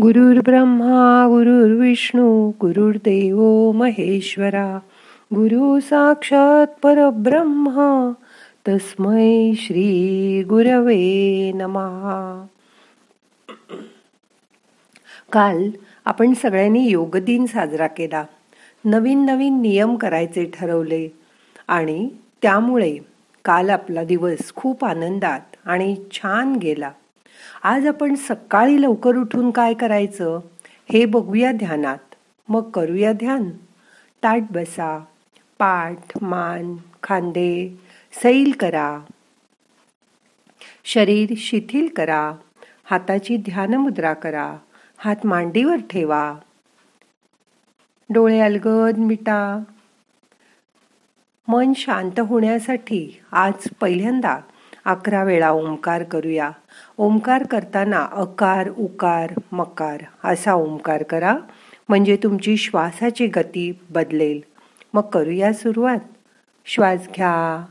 गुरुर् ब्रह्मा गुरुर्विष्णू गुरुर्देव महेश्वरा. गुरु साक्षात परब्रह्म तस्मै श्री गुरवे नमहा काल आपण सगळ्यांनी योग दिन साजरा केला. नवीन नवीन नियम करायचे ठरवले. आणि त्यामुळे काल आपला दिवस खूप आनंदात आणि छान गेला. आज आपण सकाळी लवकर उठून काय करायचं हे बघूया ध्यानात. मग करूया ध्यान. ताट बसा पाठ मान खांदे सैल करा. शरीर शिथिल करा. हाताची ध्यान मुद्रा करा. हात मांडीवर ठेवा. डोळे अलगद मिटा. मन शांत होण्यासाठी आज पहिल्यांदा अकरा वेळा ओंकार करूया. ओंकार करताना अकार उकार मकार असा ओंकार करा. म्हणजे तुमची श्वासाची गती बदलेल. मग करूया सुरुवात. श्वास घ्या.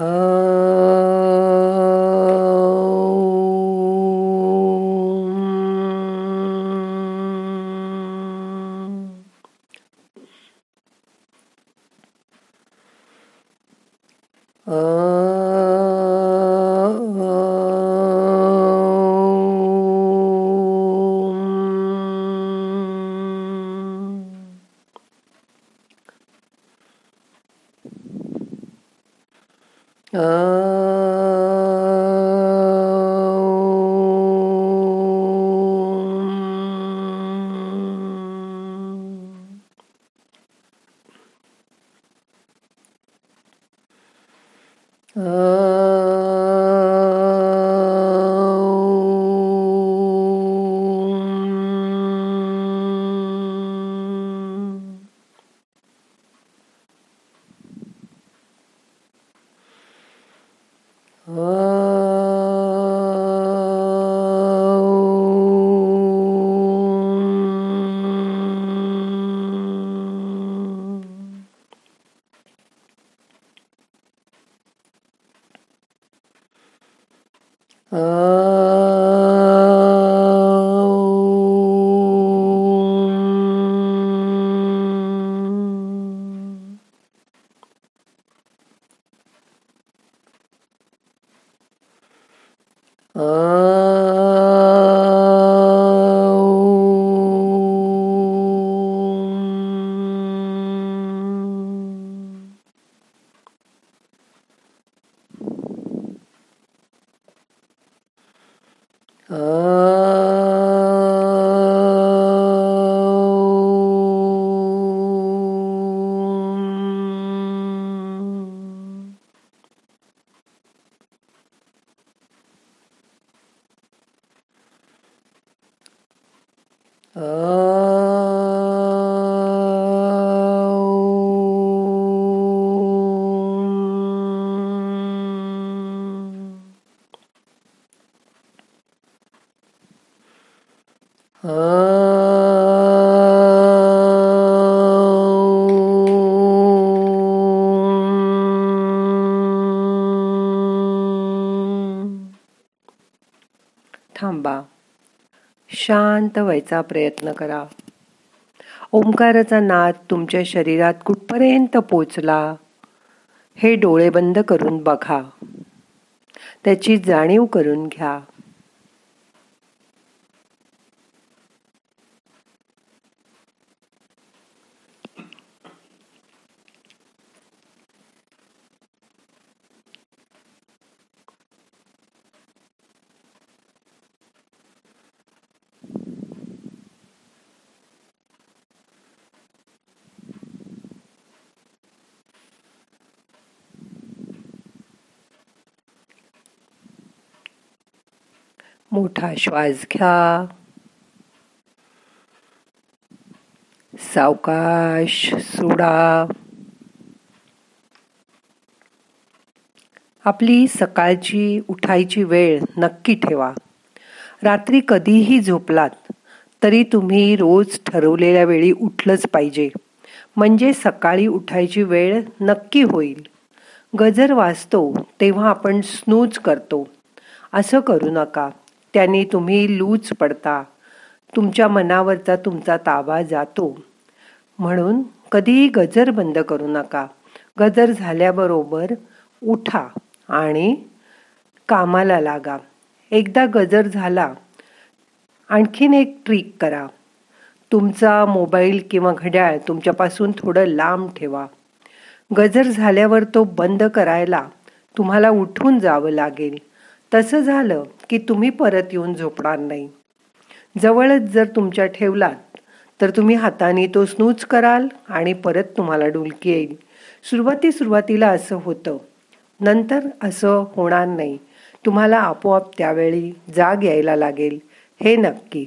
Oh. Oh. Oh. 嗯嗯烫吧 शांत व्हायचा प्रयत्न करा. ओंकाराचा नाद तुमच्या शरीरात कुठपर्यंत पोचला हे डोळे बंद करून बघा. त्याची जाणीव करून घ्या. मोठा श्वास घ्या. सावकाश सोडा. आपली सकाळची उठायची वेळ नक्की ठेवा. रात्री कधीही झोपलात तरी तुम्ही रोज ठरवलेल्या वेळी उठलंच पाहिजे. म्हणजे सकाळी उठायची वेळ नक्की होईल. गजर वाचतो तेव्हा आपण स्नूज करतो. असं करू नका. त्याने तुम्ही लूज पडता. तुमच्या मनावरचा तुमचा ताबा जातो. म्हणून कधीही गजर बंद करू नका. गजर झाल्याबरोबर उठा आणि कामाला लागा. एकदा गजर झाला आणखीन एक ट्रिक करा. तुमचा मोबाईल किंवा घड्याळ तुमच्यापासून थोडं लांब ठेवा. गजर झाल्यावर तो बंद करायला तुम्हाला उठून जावं लागेल. तसं झालं की तुम्ही परत येऊन झोपणार नाही. जवळच जर तुमच्या ठेवलात तर तुम्ही हाताने तो स्नूज कराल आणि परत तुम्हाला डुलकी येईल. सुरुवाती सुरुवातीला असं होतं. नंतर असं होणार नाही. तुम्हाला आपोआप त्यावेळी जाग यायला लागेल. हे नक्की.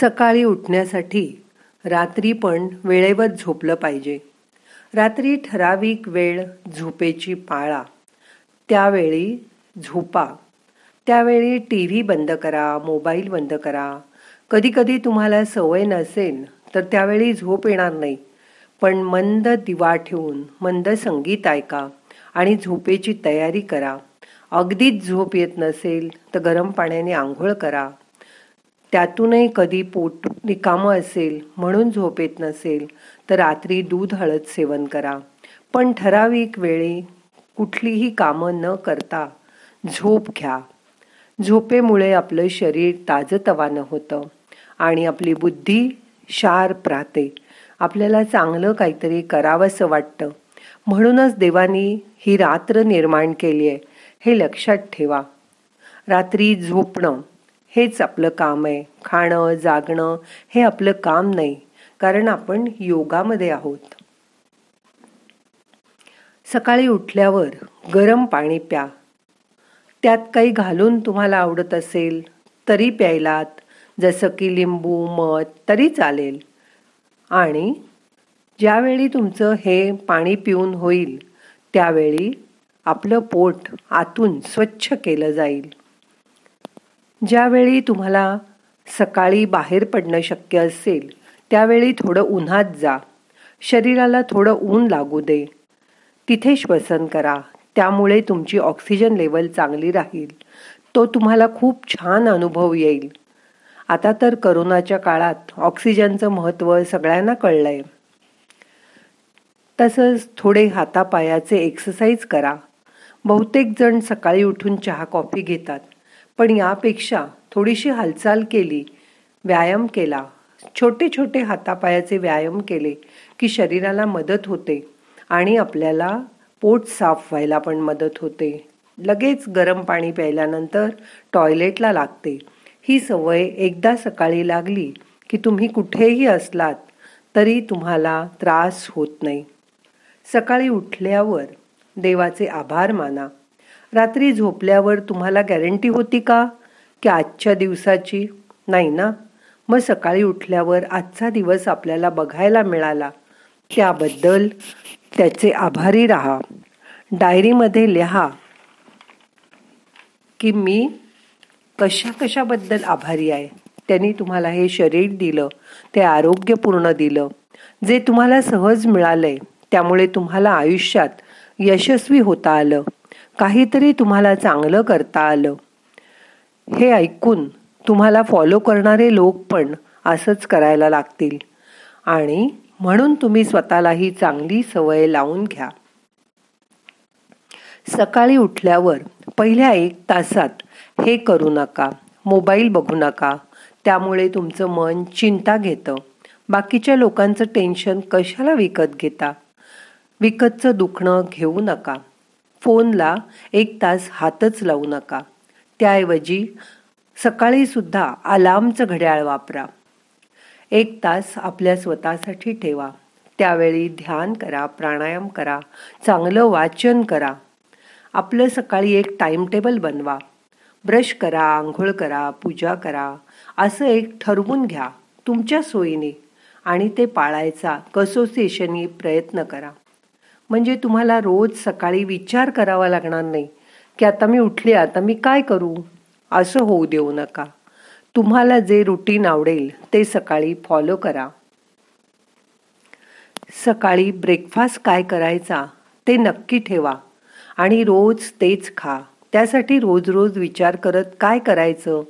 सकाळी उठण्यासाठी रात्री पण वेळेवर झोपलं पाहिजे. रात्री ठराविक वेळ झोपेची पाळा. त्यावेळी झोपा. त्यावेळी टी व्ही बंद करा मोबाईल बंद करा. कधीकधी तुम्हाला सवय नसेल तर त्यावेळी झोप येणार नाही. पण मंद दिवा ठेवून मंद संगीत ऐका आणि झोपेची तयारी करा. अगदीच झोप येत नसेल तर गरम पाण्याने आंघोळ करा. त्यातूनही कधी पोट रिकामं असेल म्हणून झोप येत नसेल तर रात्री दूध हळद सेवन करा. पण ठराविक वेळी कुठलीही कामं न करता झोप घ्या. झोपेमुळे आपलं शरीर ताजतवानं होतं आणि आपली बुद्धी शार्प राहते आपल्याला चांगलं काहीतरी करावंसं वाटतं. म्हणूनच देवानी ही रात्र निर्माण केली आहे हे लक्षात ठेवा. रात्री झोपणं हेच आपलं काम आहे. खाणं जागणं हे आपलं काम नाही कारण आपण योगामध्ये आहोत. सकाळी उठल्यावर गरम पाणी प्या. त्यात काही घालून तुम्हाला आवडत असेल तरी प्यायलात जसं की लिंबू मध तरी चालेल. आणि ज्यावेळी तुमचं हे पाणी पिऊन होईल त्यावेळी आपलं पोट आतून स्वच्छ केलं जाईल. ज्यावेळी तुम्हाला सकाळी बाहेर पडणं शक्य असेल त्यावेळी थोडं उन्हात जा. शरीराला थोडं ऊन लागू दे. तिथे श्वसन करा. त्यामुळे तुमची ऑक्सिजन लेवल चांगली राहील. तो तुम्हाला खूप छान अनुभव येईल. आता तर करोनाच्या काळात ऑक्सिजनचं महत्त्व सगळ्यांना कळलं आहे तसंच थोडे हातापायाचे एक्सरसाइज करा. बहुतेक जण सकाळी उठून चहा कॉफी घेतात. पण यापेक्षा थोडीशी हालचाल केली व्यायाम केला. छोटे छोटे हातापायाचे व्यायाम केले की शरीराला मदत होते. आणि आपल्याला पोट साफ व्हायला पण मदत होते. लगेच गरम पाणी प्यायल्यानंतर टॉयलेटला लागते. ही सवय एकदा सकाळी लागली की तुम्ही कुठेही असलात तरी तुम्हाला त्रास होत नाही. सकाळी उठल्यावर देवाचे आभार माना. रात्री झोपल्यावर तुम्हाला गॅरंटी होती का? की आजच्या दिवसाची? नाही ना? मग सकाळी उठल्यावर आजचा दिवस आपल्याला बघायला मिळाला. त्याबद्दल त्याचे आभारी राहा. डायरीमध्ये लिहा की मी कशा कशाबद्दल आभारी आहे? त्यांनी तुम्हाला हे शरीर दिलं ते आरोग्यपूर्ण दिलं. जे तुम्हाला सहज मिळालंय त्यामुळे तुम्हाला आयुष्यात यशस्वी होता आलं. काहीतरी तुम्हाला चांगलं करता आलं. हे ऐकून तुम्हाला फॉलो करणारे लोक पण असंच करायला लागतील. आणि म्हणून तुम्ही स्वतःलाही चांगली सवय लावून घ्या. सकाळी उठल्यावर पहिल्या एक तासात हे करू नका मोबाईल बघू नका त्यामुळे तुमचं मन चिंता घेतं. बाकीच्या लोकांचं टेन्शन कशाला विकत घेता? विकतचं दुखणं घेऊ नका. फोनला एक तास हातच लावू नका. त्याऐवजी सकाळीसुद्धा अलार्मचं घड्याळ वापरा. एक तास आपल्या स्वतःसाठी ठेवा. त्यावेळी ध्यान करा प्राणायाम करा चांगलं वाचन करा. आपलं सकाळी एक टाईमटेबल बनवा. ब्रश करा आंघोळ करा पूजा करा. असं एक ठरवून घ्या तुमच्या सोयीने आणि ते पाळायचा कसोसिएशनी प्रयत्न करा. म्हणजे तुम्हाला रोज सकाळी विचार करावा लागणार नाही की आता मी उठले आता मी काय करू? असं होऊ देऊ नका. तुम्हाला जे रुटीन आवडेल ते सकाळी फॉलो करा. सकाळी ब्रेकफास्ट काय करायचा ते नक्की ठेवा आणि रोज तेच खा. त्यासाठी रोज रोज विचार करत काय करायचं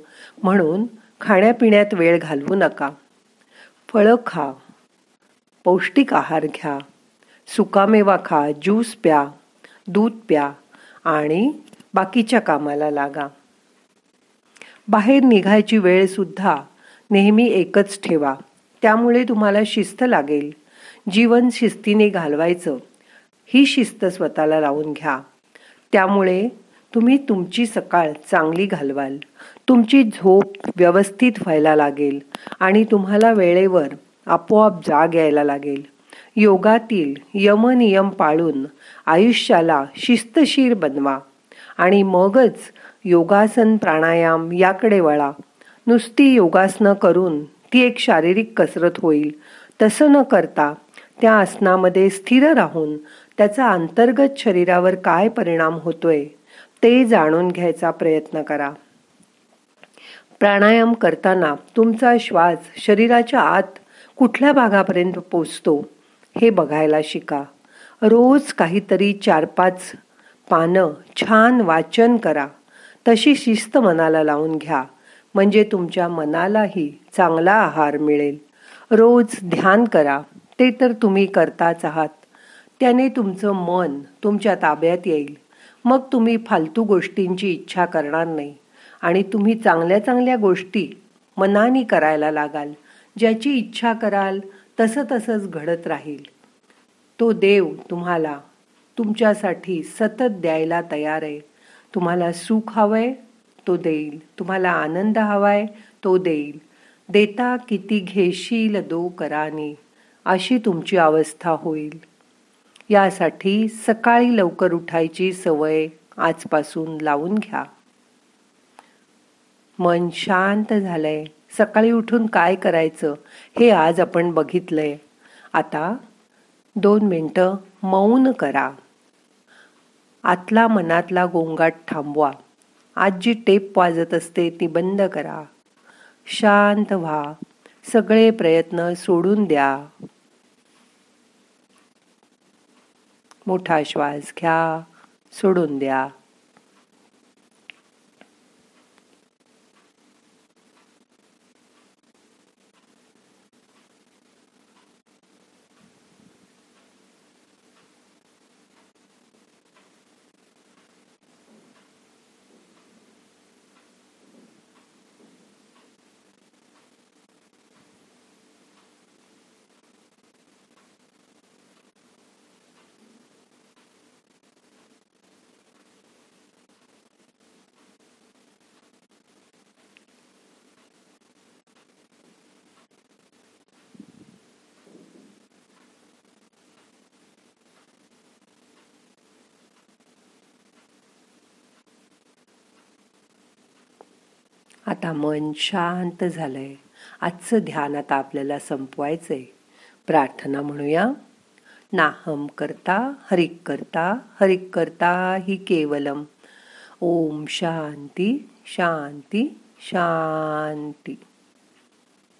म्हणून खाण्यापिण्यात वेळ घालवू नका. फळं खा पौष्टिक आहार घ्या सुकामेवा खा ज्यूस प्या दूध प्या आणि बाकीच्या कामाला लागा. बाहेर निघायची वेळ सुद्धा नेहमी एकच ठेवा. त्यामुळे तुम्हाला शिस्त लागेल. जीवन शिस्तीने घालवायचं. ही शिस्त स्वतःला लावून घ्या. त्यामुळे तुम्ही तुमची सकाळ चांगली घालवाल. तुमची झोप व्यवस्थित व्हायला लागेल आणि तुम्हाला वेळेवर आपोआप जाग यायला लागेल. योगातील यमनियम पाळून आयुष्याला शिस्तशीर बनवा आणि मगच योगासन प्राणायाम याकडे वळा. नुसती योगासनं करून ती एक शारीरिक कसरत होईल. तसं न करता त्या आसनामध्ये स्थिर राहून त्याचा अंतर्गत शरीरावर काय परिणाम होतोय ते जाणून घ्यायचा प्रयत्न करा. प्राणायाम करताना तुमचा श्वास शरीराच्या आत कुठल्या भागापर्यंत पोचतो हे बघायला शिका. रोज काहीतरी चार पाच पानं छान वाचन करा. तशी शिस्त मनाला लावून घ्या. म्हणजे तुमच्या मनालाही चांगला आहार मिळेल. रोज ध्यान करा. ते तर तुम्ही करताच आहात. त्याने तुमचं मन तुमच्या ताब्यात येईल. मग तुम्ही फालतू गोष्टींची इच्छा करणार नाही. आणि तुम्ही चांगल्या चांगल्या गोष्टी मनाने करायला लागाल. ज्याची इच्छा कराल तसं तसंच घडत राहील. तो देव तुम्हाला तुमच्यासाठी सतत द्यायला तयार आहे. तुम्हाला सुख हवंय तो देईल. तुम्हाला आनंद हवाय तो देईल. देता किती घेशील दो कराने अशी तुमची अवस्था होईल. यासाठी सकाळी लवकर उठायची सवय आजपासून लावून घ्या. मन शांत झालंय. सकाळी उठून काय करायचं हे आज आपण बघितलंय. आता दोन मिनटं मौन करा. आतला मनातला गोंगाट थांबवा. आज जी टेप वाजत असते ती बंद करा. शांत व्हा. सगळे प्रयत्न सोडून द्या. मोठा श्वास घ्या. सोडून द्या. आता मन शांत झालंय. आजचं ध्यान आता आपल्याला संपवायचंय. प्रार्थना म्हणूया. नाहम करता हरिक करता हरिक करता ही केवलम. ओम शांती शांती शांती.